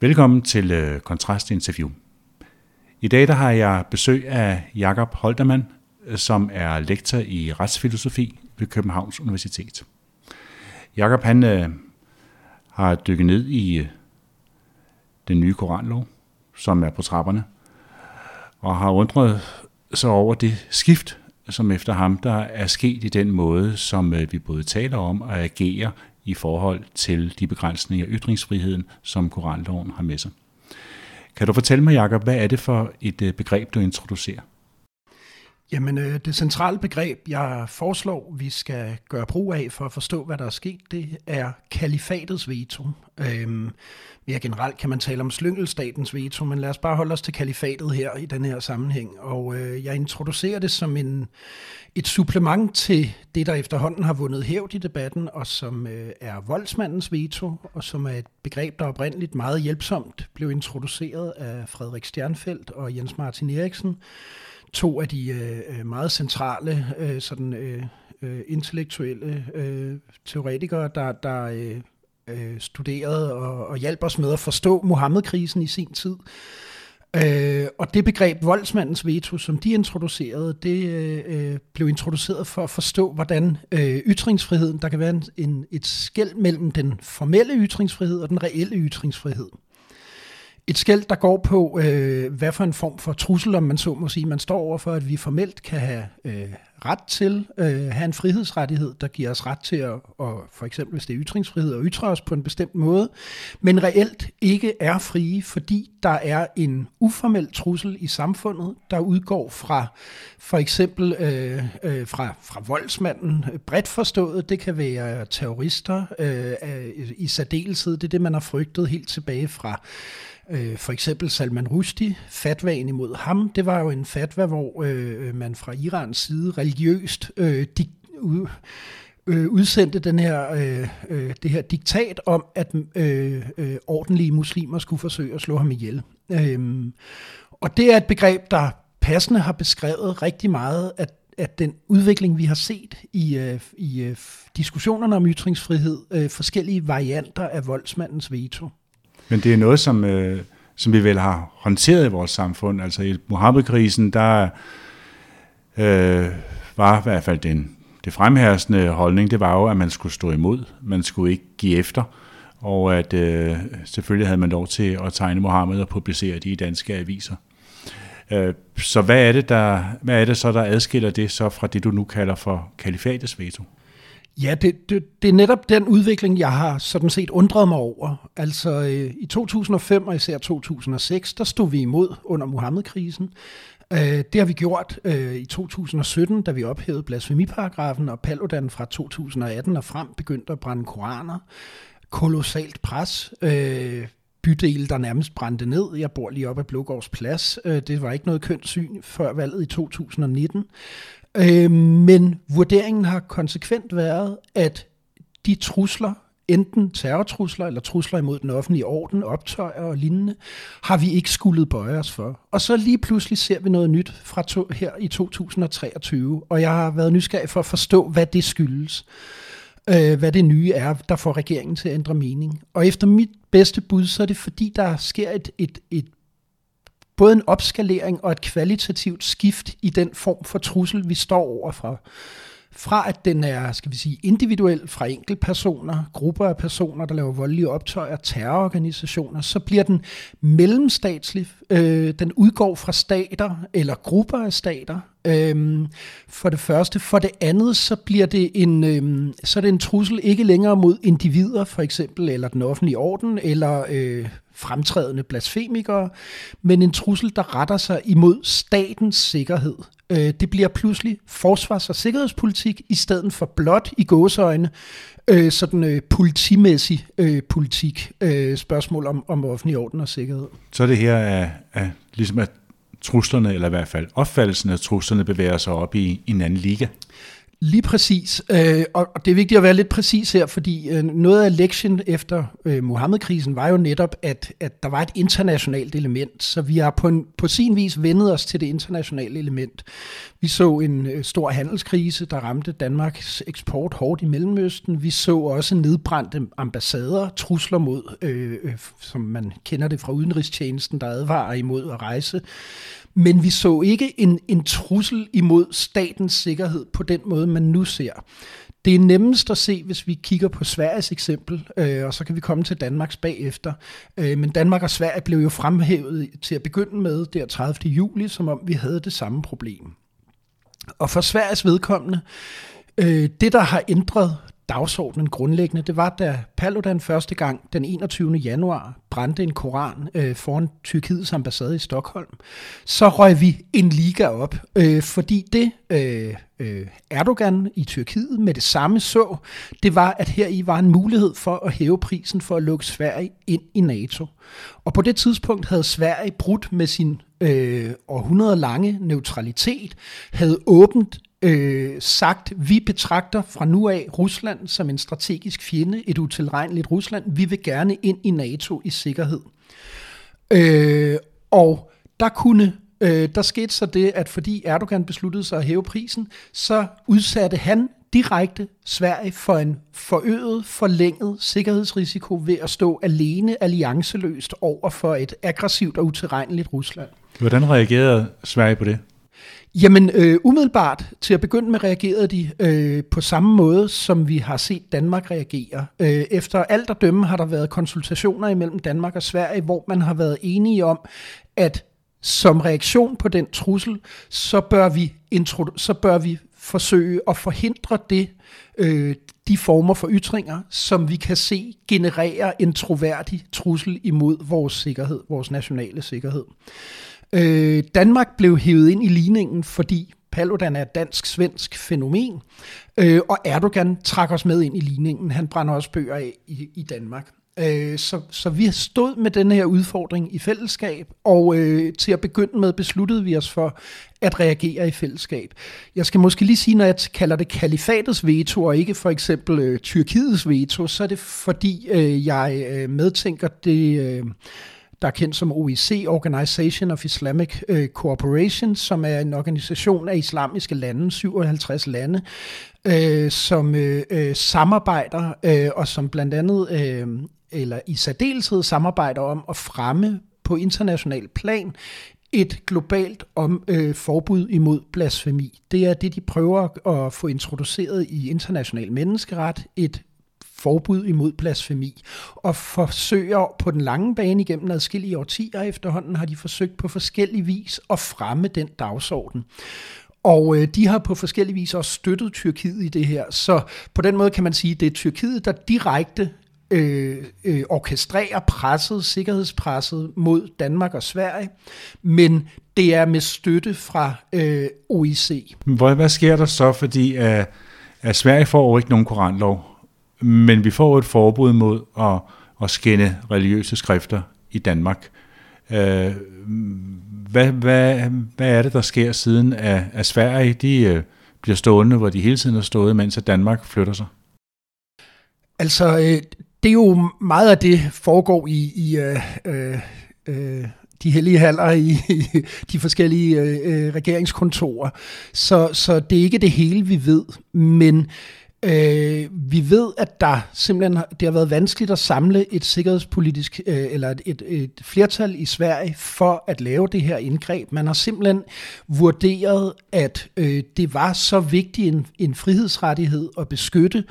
Velkommen til øh, Kontrast Interview. I dag der har jeg besøg af Jakob Holtermann, øh, som er lektor i retsfilosofi ved Københavns Universitet. Jakob han øh, har dykket ned i øh, den nye koranlov, som er på trapperne, og har undret sig over det skift, som efter ham der er sket i den måde, som øh, vi både taler om og agerer i forhold til de begrænsninger af ytringsfriheden, som koranloven har med sig. Kan du fortælle mig, Jacob, hvad er det for et øh, begreb, du introducerer? Jamen, øh, det centrale begreb, jeg foreslår, vi skal gøre brug af for at forstå, hvad der er sket, det er kalifatets veto. Øhm, mere generelt kan man tale om slyngelstatens veto, men lad os bare holde os til kalifatet her i den her sammenhæng. Og øh, jeg introducerer det som en, et supplement til det, der efterhånden har vundet hævd i debatten, og som øh, er voldsmandens veto, og som er et begreb, der oprindeligt meget hjælpsomt blev introduceret af Frederik Stjernfeldt og Jens Martin Eriksen, to af de øh, øh, meget centrale øh, sådan, øh, øh, intellektuelle øh, teoretikere, der, der øh, øh, studerede og, og hjalp os med at forstå Mohammed-krisen i sin tid. Øh, og det begreb voldsmandens veto, som de introducerede, det øh, blev introduceret for at forstå, hvordan øh, ytringsfriheden, der kan være en, en, et skæld mellem den formelle ytringsfrihed og den reelle ytringsfrihed et skæld, der går på, øh, hvad for en form for trussel, om man så må sige, man står overfor, at vi formelt kan have øh, ret til, øh, have en frihedsrettighed, der giver os ret til at, og for eksempel hvis det er ytringsfrihed, at ytre os på en bestemt måde, men reelt ikke er frie, fordi der er en uformel trussel i samfundet, der udgår fra for eksempel øh, øh, fra, fra voldsmanden, bredt forstået, det kan være terrorister øh, øh i særdeleshed, det er det, man har frygtet helt tilbage fra Øh, for eksempel Salman Rushdie, fatwaen imod ham, det var jo en fatwa, hvor øh, man fra Irans side religiøst øh, dik, ud, øh, udsendte den her, øh, øh, det her diktat om, at øh, øh, ordentlige muslimer skulle forsøge at slå ham ihjel. Øh, og det er et begreb, der passende har beskrevet rigtig meget at at den udvikling, vi har set i, øh, i øh, diskussionerne om ytringsfrihed, øh, forskellige varianter af voldsmandens veto. Men det er noget, som, øh, som vi vel har håndteret i vores samfund. Altså i Mohammed-krisen, der øh, var i hvert fald den, det fremherskende holdning, det var jo, at man skulle stå imod. Man skulle ikke give efter. Og at øh, selvfølgelig havde man lov til at tegne Mohammed og publicere det i danske aviser. Øh, så hvad er, det, der, hvad er det så, der adskiller det så fra det, du nu kalder for kalifatets veto? Ja, det, det, det er netop den udvikling, jeg har sådan set undret mig over. Altså øh, i 2005 og især 2006, der stod vi imod under Mohammed-krisen. Øh, det har vi gjort øh, i 2017, da vi ophævede blasfemiparagrafen, og Paludan fra 2018 og frem begyndte at brænde koraner. Kolossalt pres. Øh, bydele, der nærmest brændte ned. Jeg bor lige oppe af Blågårds Plads. Øh, det var ikke noget kønt syn før valget i 2019. Øh, men vurderingen har konsekvent været, at de trusler, enten terrortrusler eller trusler imod den offentlige orden, optøjer og lignende, har vi ikke skulle bøje os for. Og så lige pludselig ser vi noget nyt fra to, her i 2023, og jeg har været nysgerrig for at forstå, hvad det skyldes. Øh, hvad det nye er, der får regeringen til at ændre mening. Og efter mit bedste bud, så er det fordi, der sker et, et, et både en opskalering og et kvalitativt skift i den form for trussel, vi står overfor. Fra at den er, skal vi sige, individuel fra enkeltpersoner, grupper af personer, der laver voldelige optøjer, terrororganisationer, så bliver den mellemstatslig. Øh, den udgår fra stater eller grupper af stater, Øhm, for det første. For det andet, så bliver det en, øhm, så er det en trussel ikke længere mod individer, for eksempel, eller den offentlige orden, eller øh, fremtrædende blasfemikere, men en trussel, der retter sig imod statens sikkerhed. Øh, det bliver pludselig forsvars- og sikkerhedspolitik, i stedet for blot i gåseøjne øh, sådan øh, politimæssig øh, politik, øh, spørgsmål om, om offentlig orden og sikkerhed. Så det her er, er ligesom at truslerne, eller i hvert fald opfattelsen af truslerne, bevæger sig op i, i en anden liga? Lige præcis, øh, og det er vigtigt at være lidt præcis her, fordi øh, noget af lektien efter øh, Mohammed-krisen var jo netop, at, at der var et internationalt element, så vi har på, en, på sin vis vendet os til det internationale element. Vi så en øh, stor handelskrise, der ramte Danmarks eksport hårdt i Mellemøsten. Vi så også nedbrændte ambassader, trusler mod, øh, øh som man kender det fra udenrigstjenesten, der advarer imod at rejse men vi så ikke en, en trussel imod statens sikkerhed på den måde, man nu ser. Det er nemmest at se, hvis vi kigger på Sveriges eksempel, øh, og så kan vi komme til Danmarks bagefter. Øh, men Danmark og Sverige blev jo fremhævet til at begynde med der 30. juli, som om vi havde det samme problem. Og for Sveriges vedkommende, øh, det der har ændret dagsordenen grundlæggende, det var, da Paludan første gang den 21. januar brændte en koran øh, foran Tyrkiets ambassade i Stockholm, så røg vi en liga op, øh, fordi det øh, øh, Erdogan i Tyrkiet med det samme så, det var, at her i var en mulighed for at hæve prisen for at lukke Sverige ind i NATO. Og på det tidspunkt havde Sverige brudt med sin øh, århundrede lange neutralitet, havde åbent øh, sagt, vi betragter fra nu af Rusland som en strategisk fjende, et utilregneligt Rusland. Vi vil gerne ind i NATO i sikkerhed. Øh, og der kunne øh, der skete så det, at fordi Erdogan besluttede sig at hæve prisen, så udsatte han direkte Sverige for en forøget, forlænget sikkerhedsrisiko ved at stå alene allianceløst over for et aggressivt og utilregneligt Rusland. Hvordan reagerede Sverige på det? Jamen, øh, umiddelbart til at begynde med reagerede de øh, på samme måde, som vi har set Danmark reagere. Øh, efter alt at dømme har der været konsultationer imellem Danmark og Sverige, hvor man har været enige om, at som reaktion på den trussel, så bør vi, så bør vi forsøge at forhindre det, øh, de former for ytringer, som vi kan se generere en troværdig trussel imod vores sikkerhed, vores nationale sikkerhed. Øh, Øh, Danmark blev hævet ind i ligningen, fordi Paludan er et dansk-svensk fænomen, øh, og Erdogan trak os med ind i ligningen. Han brænder også bøger af i, i Danmark. Øh, så, så vi stod med den her udfordring i fællesskab, og øh, til at begynde med besluttede vi os for at reagere i fællesskab. Jeg skal måske lige sige, når jeg kalder det kalifatets veto, og ikke for eksempel øh, Tyrkiets veto, så er det fordi, øh, jeg øh, medtænker det... Øh, der er kendt som OIC, Organization of Islamic øh, Cooperation, som er en organisation af islamiske lande, 57 lande, øh, som øh, øh, samarbejder, øh, og som blandt andet, øh, eller i særdeleshed samarbejder om at fremme på international plan et globalt om, øh, forbud imod blasfemi. Det er det, de prøver at få introduceret i international menneskeret, et forbud imod blasfemi, og forsøger på den lange bane igennem adskillige årtier efterhånden, har de forsøgt på forskellig vis at fremme den dagsorden. Og øh, de har på forskellige vis også støttet Tyrkiet i det her. Så på den måde kan man sige, at det er Tyrkiet, der direkte øh, øh, orkestrerer presset, sikkerhedspresset mod Danmark og Sverige, men det er med støtte fra øh, OIC. Hvad, hvad sker der så, fordi at, at Sverige får ikke nogen koranlov? Men vi får et forbud mod at, at skænde religiøse skrifter i Danmark. Øh, hvad, hvad, hvad er det, der sker siden, at, at Sverige de, øh, bliver stående, hvor de hele tiden har stået, mens at Danmark flytter sig? Altså, øh, det er jo meget af det foregår i, i øh, øh, øh de hellige haller i, i de forskellige øh, øh, regeringskontorer. Så, så det er ikke det hele, vi ved. Men Øh, vi ved, at der simpelthen det har været vanskeligt at samle et sikkerhedspolitisk øh, eller et, et, et flertal i Sverige for at lave det her indgreb. Man har simpelthen vurderet, at øh, det var så vigtig en, en frihedsrettighed at beskytte,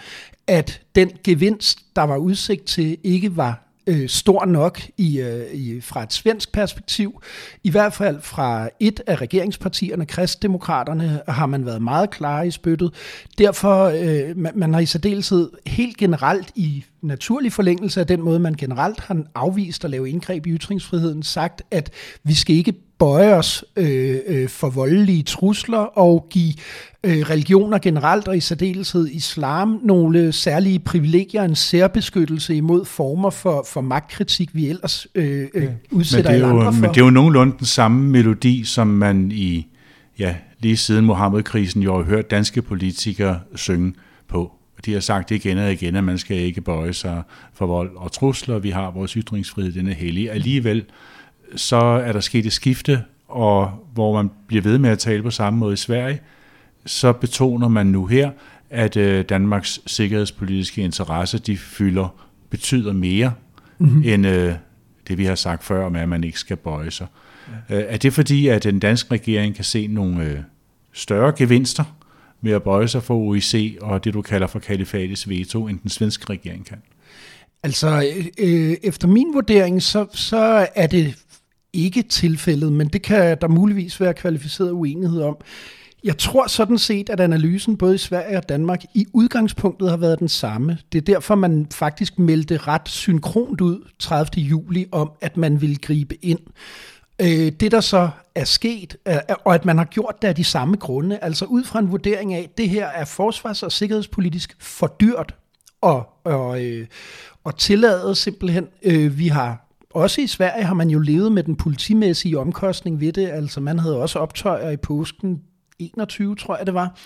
at den gevinst, der var udsigt til, ikke var øh, stor nok i, øh, i, fra et svensk perspektiv. I hvert fald fra et af regeringspartierne, kristdemokraterne, har man været meget klar i spyttet. Derfor, øh, man, man har i særdeleshed helt generelt i naturlig forlængelse af den måde, man generelt har afvist at lave indgreb i ytringsfriheden, sagt, at vi skal ikke bøje os øh, øh, for voldelige trusler og give øh, religioner generelt og i særdeleshed islam nogle særlige privilegier, en særbeskyttelse imod former for, for magtkritik, vi ellers øh, øh, udsætter men det er jo, andre for. Men det er jo nogenlunde den samme melodi, som man i ja, lige siden Mohammed-krisen jo har hørt danske politikere synge på. De har sagt igen og igen, at man skal ikke bøje sig for vold og trusler. Vi har vores ytringsfrihed, den er hellig. Alligevel så er der sket et skifte, og hvor man bliver ved med at tale på samme måde i Sverige, så betoner man nu her, at øh, Danmarks sikkerhedspolitiske interesse, de fylder, betyder mere, mm-hmm. end øh, det vi har sagt før om, at man ikke skal bøje sig. Ja. Øh, er det fordi, at den danske regering kan se nogle øh, større gevinster med at bøje sig for OIC og det, du kalder for kalifatets veto, end den svenske regering kan? Altså, øh, efter min vurdering, så, så er det ikke tilfældet, men det kan der muligvis være kvalificeret uenighed om. Jeg tror sådan set, at analysen både i Sverige og Danmark i udgangspunktet har været den samme. Det er derfor, man faktisk meldte ret synkront ud 30. juli om, at man ville gribe ind. Øh, det, der så er sket, og at man har gjort det af de samme grunde, altså ud fra en vurdering af, at det her er forsvars- og sikkerhedspolitisk for dyrt og, og, øh, og tillade simpelthen. Øh, vi har også i Sverige har man jo levet med den politimæssige omkostning ved det. Altså man havde også optøjer i påsken 21, tror jeg det var.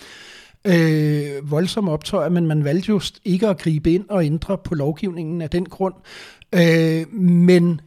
Øh, voldsomme optøjer, men man valgte jo ikke at gribe ind og ændre på lovgivningen af den grund. Øh, men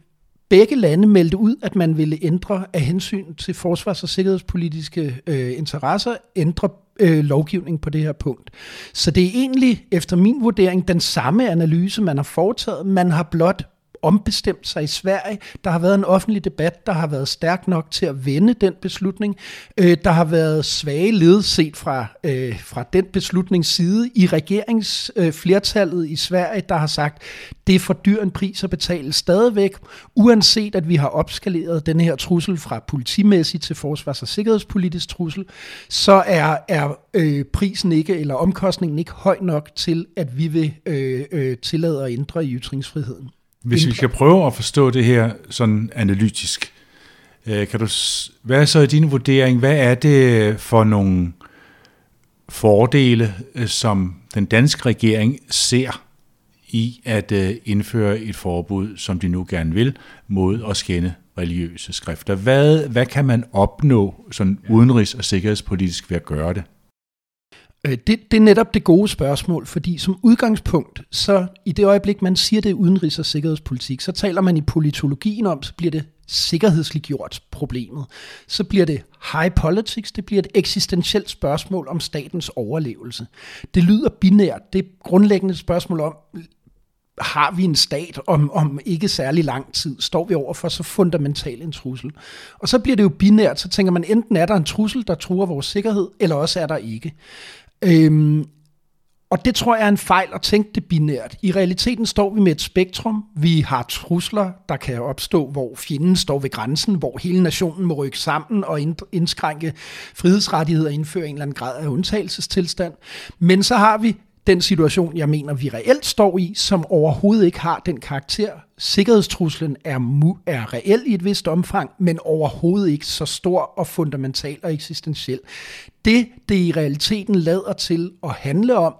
begge lande meldte ud, at man ville ændre af hensyn til forsvars- og sikkerhedspolitiske øh, interesser, ændre øh, lovgivning på det her punkt. Så det er egentlig, efter min vurdering, den samme analyse, man har foretaget. Man har blot ombestemt sig i Sverige. Der har været en offentlig debat, der har været stærk nok til at vende den beslutning. Øh, der har været svage led set fra, øh, fra den beslutningsside i regeringsflertallet øh, i Sverige, der har sagt, det er for dyr en pris at betale stadigvæk, uanset at vi har opskaleret den her trussel fra politimæssigt til forsvars- og sikkerhedspolitisk trussel, så er, er øh, prisen ikke, eller omkostningen ikke høj nok til, at vi vil øh, øh, tillade at ændre i ytringsfriheden. Hvis vi skal prøve at forstå det her sådan analytisk, øh, kan du, hvad er så i din vurdering, hvad er det for nogle fordele, øh, som den danske regering ser i at øh, indføre et forbud, som de nu gerne vil, mod at skænde religiøse skrifter. Hvad, hvad kan man opnå sådan udenrigs- og sikkerhedspolitisk ved at gøre det? Øh, det, det er netop det gode spørgsmål, fordi som udgangspunkt, så i det øjeblik, man siger det udenrigs- og sikkerhedspolitik, så taler man i politologien om, så bliver det sikkerhedsliggjort problemet. Så bliver det high politics, det bliver et eksistentielt spørgsmål om statens overlevelse. Det lyder binært, det er grundlæggende spørgsmål om, har vi en stat om, om ikke særlig lang tid? Står vi over for så fundamental en trussel? Og så bliver det jo binært, så tænker man, enten er der en trussel, der truer vores sikkerhed, eller også er der ikke. Øhm, og det tror jeg er en fejl at tænke det binært. I realiteten står vi med et spektrum. Vi har trusler, der kan opstå, hvor fjenden står ved grænsen, hvor hele nationen må rykke sammen og indskrænke frihedsrettigheder og indføre en eller anden grad af undtagelsestilstand. Men så har vi den situation, jeg mener, vi reelt står i, som overhovedet ikke har den karakter. Sikkerhedstruslen er, mu- er reel i et vist omfang, men overhovedet ikke så stor og fundamental og eksistentiel. Det, det i realiteten lader til at handle om,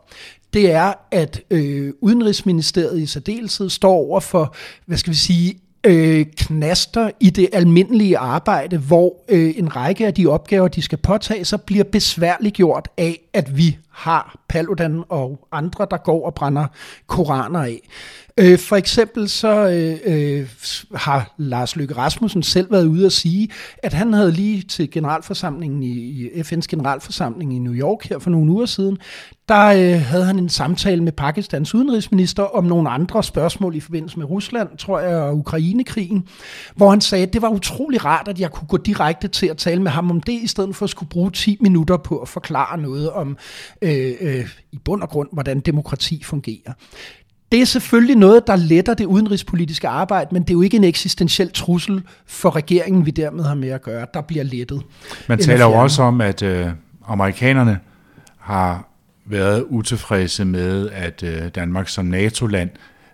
det er, at øh, Udenrigsministeriet i særdeleshed står over for, hvad skal vi sige, øh, knaster i det almindelige arbejde, hvor øh, en række af de opgaver, de skal påtage sig, bliver besværliggjort af, at vi har Paludan og andre, der går og brænder koraner af. Øh, for eksempel så øh, øh, har Lars Løkke Rasmussen selv været ude at sige, at han havde lige til generalforsamlingen i, i FN's generalforsamling i New York her for nogle uger siden, der øh, havde han en samtale med Pakistans udenrigsminister om nogle andre spørgsmål i forbindelse med Rusland, tror jeg, og Ukrainekrigen, hvor han sagde, at det var utrolig rart, at jeg kunne gå direkte til at tale med ham om det, i stedet for at skulle bruge 10 minutter på at forklare noget om øh, øh, i bund og grund, hvordan demokrati fungerer. Det er selvfølgelig noget, der letter det udenrigspolitiske arbejde, men det er jo ikke en eksistentiel trussel for regeringen, vi dermed har med at gøre. Der bliver lettet. Man taler jo også om, at øh, amerikanerne har været utilfredse med, at øh, Danmark som NATO-land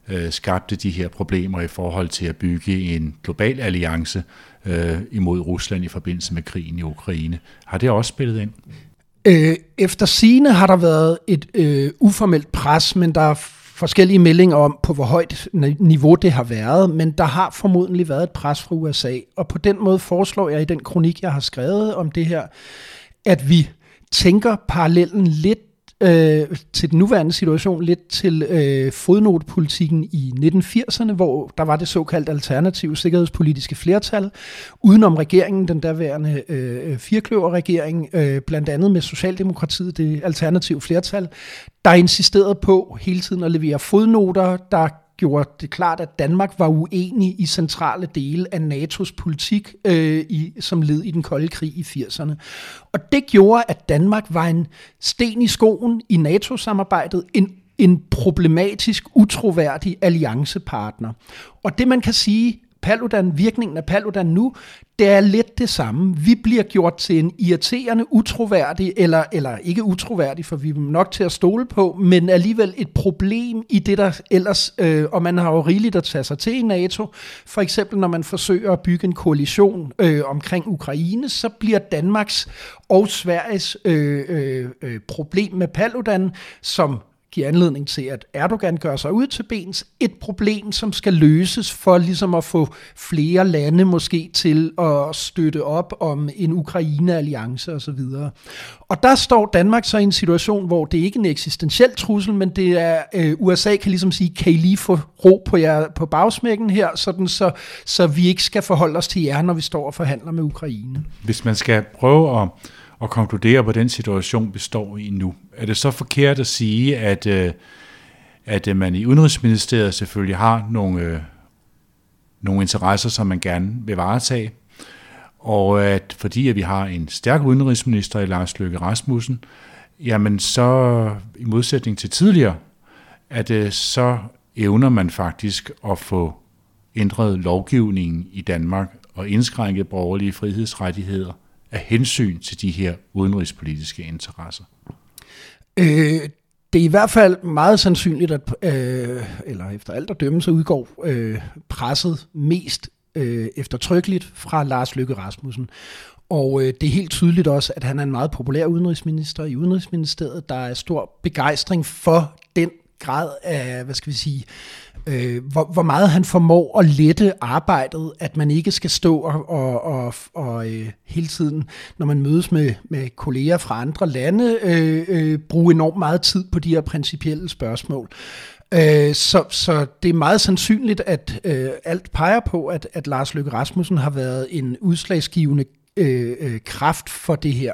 øh, skabte de her problemer i forhold til at bygge en global alliance øh, imod Rusland i forbindelse med krigen i Ukraine. Har det også spillet ind? Øh, efter sine har der været et øh, uformelt pres, men der er forskellige meldinger om, på hvor højt niveau det har været, men der har formodentlig været et pres fra USA, og på den måde foreslår jeg i den kronik, jeg har skrevet om det her, at vi tænker parallellen lidt øh, til den nuværende situation lidt til øh, fodnotepolitikken i 1980'erne, hvor der var det såkaldt alternative sikkerhedspolitiske flertal, udenom regeringen, den daværende øh, firkløverregering, øh, blandt andet med Socialdemokratiet, det alternative flertal, der insisterede på hele tiden at levere fodnoter, der gjorde det klart, at Danmark var uenig i centrale dele af NATO's politik øh, i, som led i den kolde krig i 80'erne. Og det gjorde, at Danmark var en sten i skoen i NATO-samarbejdet, en en problematisk, utroværdig alliancepartner. Og det man kan sige Paludan, virkningen af Paludan nu, det er lidt det samme. Vi bliver gjort til en irriterende, utroværdig, eller, eller ikke utroværdig, for vi er nok til at stole på, men alligevel et problem i det, der ellers, øh, og man har jo rigeligt at tage sig til i NATO. For eksempel, når man forsøger at bygge en koalition øh, omkring Ukraine, så bliver Danmarks og Sveriges øh, øh, øh problem med Paludan, som giver anledning til, at Erdogan gør sig ud til bens. Et problem, som skal løses for ligesom at få flere lande måske til at støtte op om en Ukraine-alliance osv. Og der står Danmark så i en situation, hvor det ikke er en eksistentiel trussel, men det er, øh, USA kan ligesom sige, kan I lige få ro på, jer, på bagsmækken her, sådan så, så vi ikke skal forholde os til jer, når vi står og forhandler med Ukraine. Hvis man skal prøve at og konkludere på den situation, vi står i nu. Er det så forkert at sige, at, øh, at øh, man i Udenrigsministeriet selvfølgelig har nogle, øh, nogle interesser, som man gerne vil varetage, og at fordi at vi har en stærk udenrigsminister i Lars Løkke Rasmussen, jamen så i modsætning til tidligere, at så evner man faktisk at få ændret lovgivningen i Danmark og indskrænket borgerlige frihedsrettigheder af hensyn til de her udenrigspolitiske interesser? Øh, det er i hvert fald meget sandsynligt, at, øh, eller efter alt at dømme, så udgår øh, presset mest øh, eftertrykkeligt fra Lars Løkke Rasmussen. Og øh, det er helt tydeligt også, at han er en meget populær udenrigsminister i Udenrigsministeriet. Der er stor begejstring for den grad af, hvad skal vi sige, øh, hvor, hvor meget han formår at lette arbejdet, at man ikke skal stå og, og, og, og øh, hele tiden, når man mødes med, med kolleger fra andre lande, øh, øh, bruge enormt meget tid på de her principielle spørgsmål. Øh, så, så det er meget sandsynligt, at øh, alt peger på, at, at Lars Løkke Rasmussen har været en udslagsgivende øh, øh, kraft for det her.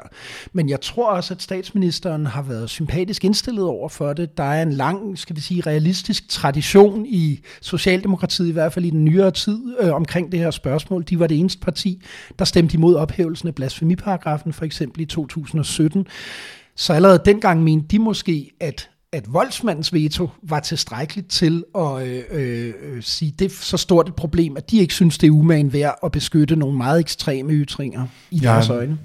Men jeg tror også, at statsministeren har været sympatisk indstillet over for det. Der er en lang, skal vi sige, realistisk tradition i Socialdemokratiet, i hvert fald i den nyere tid, øh, omkring det her spørgsmål. De var det eneste parti, der stemte imod ophævelsen af blasfemiparagrafen, for eksempel i 2017. Så allerede dengang mente de måske, at at voldsmandens veto var tilstrækkeligt til at øh, øh, øh, sige, det er så stort et problem, at de ikke synes, det er umagen værd at beskytte nogle meget ekstreme ytringer i ja, deres øjne.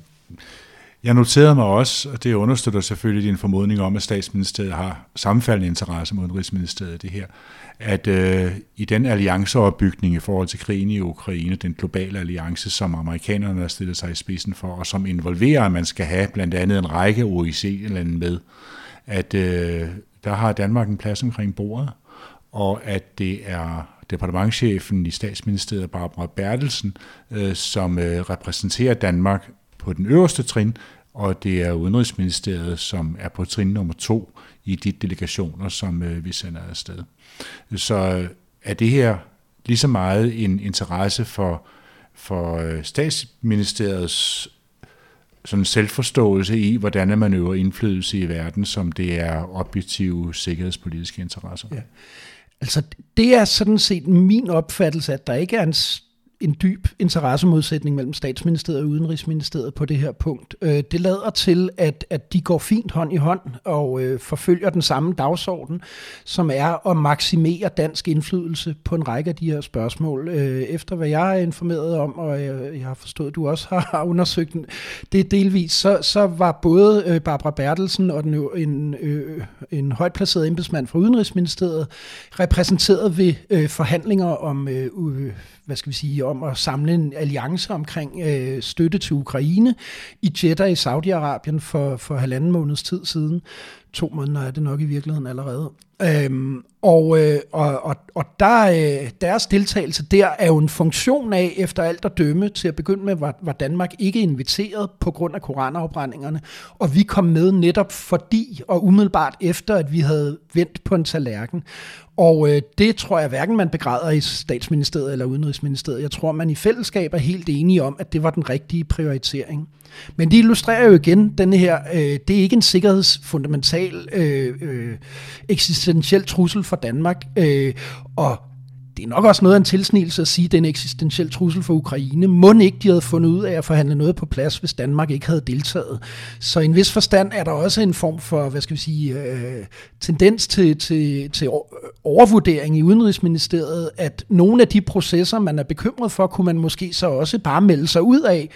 Jeg noterede mig også, og det understøtter selvfølgelig din formodning om, at statsministeriet har sammenfaldende interesse mod Rigsministeriet det her, at øh, i den allianceopbygning i forhold til krigen i Ukraine, den globale alliance, som amerikanerne har stillet sig i spidsen for, og som involverer, at man skal have blandt andet en række OIC-lande med, at øh, der har Danmark en plads omkring bordet, og at det er departementchefen i statsministeriet, Barbara Bertelsen, øh, som øh, repræsenterer Danmark på den øverste trin, og det er Udenrigsministeriet, som er på trin nummer to i de delegationer, som øh, vi sender afsted. Så øh, er det her lige så meget en interesse for, for øh, statsministeriets sådan selvforståelse i, hvordan man øver indflydelse i verden, som det er objektive sikkerhedspolitiske interesser. Ja. Altså, det er sådan set min opfattelse, at der ikke er en en dyb interessemodsætning mellem statsministeriet og udenrigsministeriet på det her punkt. Øh, det lader til, at, at de går fint hånd i hånd og øh, forfølger den samme dagsorden, som er at maksimere dansk indflydelse på en række af de her spørgsmål. Øh, efter hvad jeg er informeret om, og jeg, jeg har forstået, at du også har undersøgt det delvis, så, så var både øh, Barbara Bertelsen og den, en, øh, en højt placeret embedsmand fra Udenrigsministeriet repræsenteret ved øh, forhandlinger om, øh, hvad skal vi sige, om at samle en alliance omkring øh, støtte til Ukraine i Jeddah i Saudi-Arabien for, for halvanden måneds tid siden. To måneder er det nok i virkeligheden allerede. Øhm, og, øh, og, og, og der, øh, deres deltagelse der er jo en funktion af, efter alt at dømme, til at begynde med, var, var Danmark ikke inviteret på grund af koranafbrændingerne, og vi kom med netop fordi, og umiddelbart efter, at vi havde vendt på en tallerken. Og øh, det tror jeg hverken man begræder i statsministeriet eller udenrigsministeriet. Jeg tror, man i fællesskab er helt enige om, at det var den rigtige prioritering. Men det illustrerer jo igen denne her, øh, det er ikke en sikkerhedsfundamental øh, øh, eksistentiel trussel for Danmark, øh, og det er nok også noget af en tilsnigelse at sige, at det er en eksistentiel trussel for Ukraine. Må ikke de havde fundet ud af at forhandle noget på plads, hvis Danmark ikke havde deltaget. Så i en vis forstand er der også en form for, hvad skal vi sige, øh, tendens til, til, til overvurdering i Udenrigsministeriet, at nogle af de processer, man er bekymret for, kunne man måske så også bare melde sig ud af,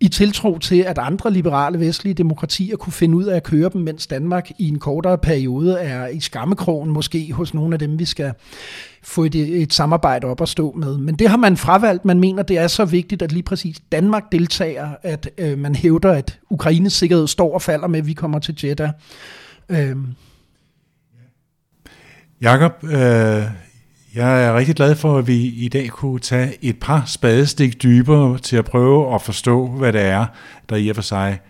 i tiltro til, at andre liberale vestlige demokratier kunne finde ud af at køre dem, mens Danmark i en kortere periode er i skammekrogen måske hos nogle af dem, vi skal få et, et samarbejde op at stå med. Men det har man fravalgt. Man mener, det er så vigtigt, at lige præcis Danmark deltager, at øh, man hævder, at Ukraines sikkerhed står og falder med, at vi kommer til Jeddah. Øh. Jakob, øh, jeg er rigtig glad for, at vi i dag kunne tage et par spadestik dybere til at prøve at forstå, hvad det er, der i og for sig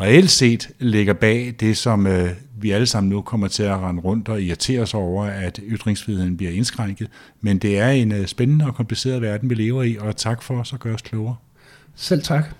reelt set ligger bag det, som øh, vi alle sammen nu kommer til at rende rundt og irritere os over, at ytringsfriheden bliver indskrænket. Men det er en øh, spændende og kompliceret verden, vi lever i, og tak for os at gøre os klogere. Selv tak.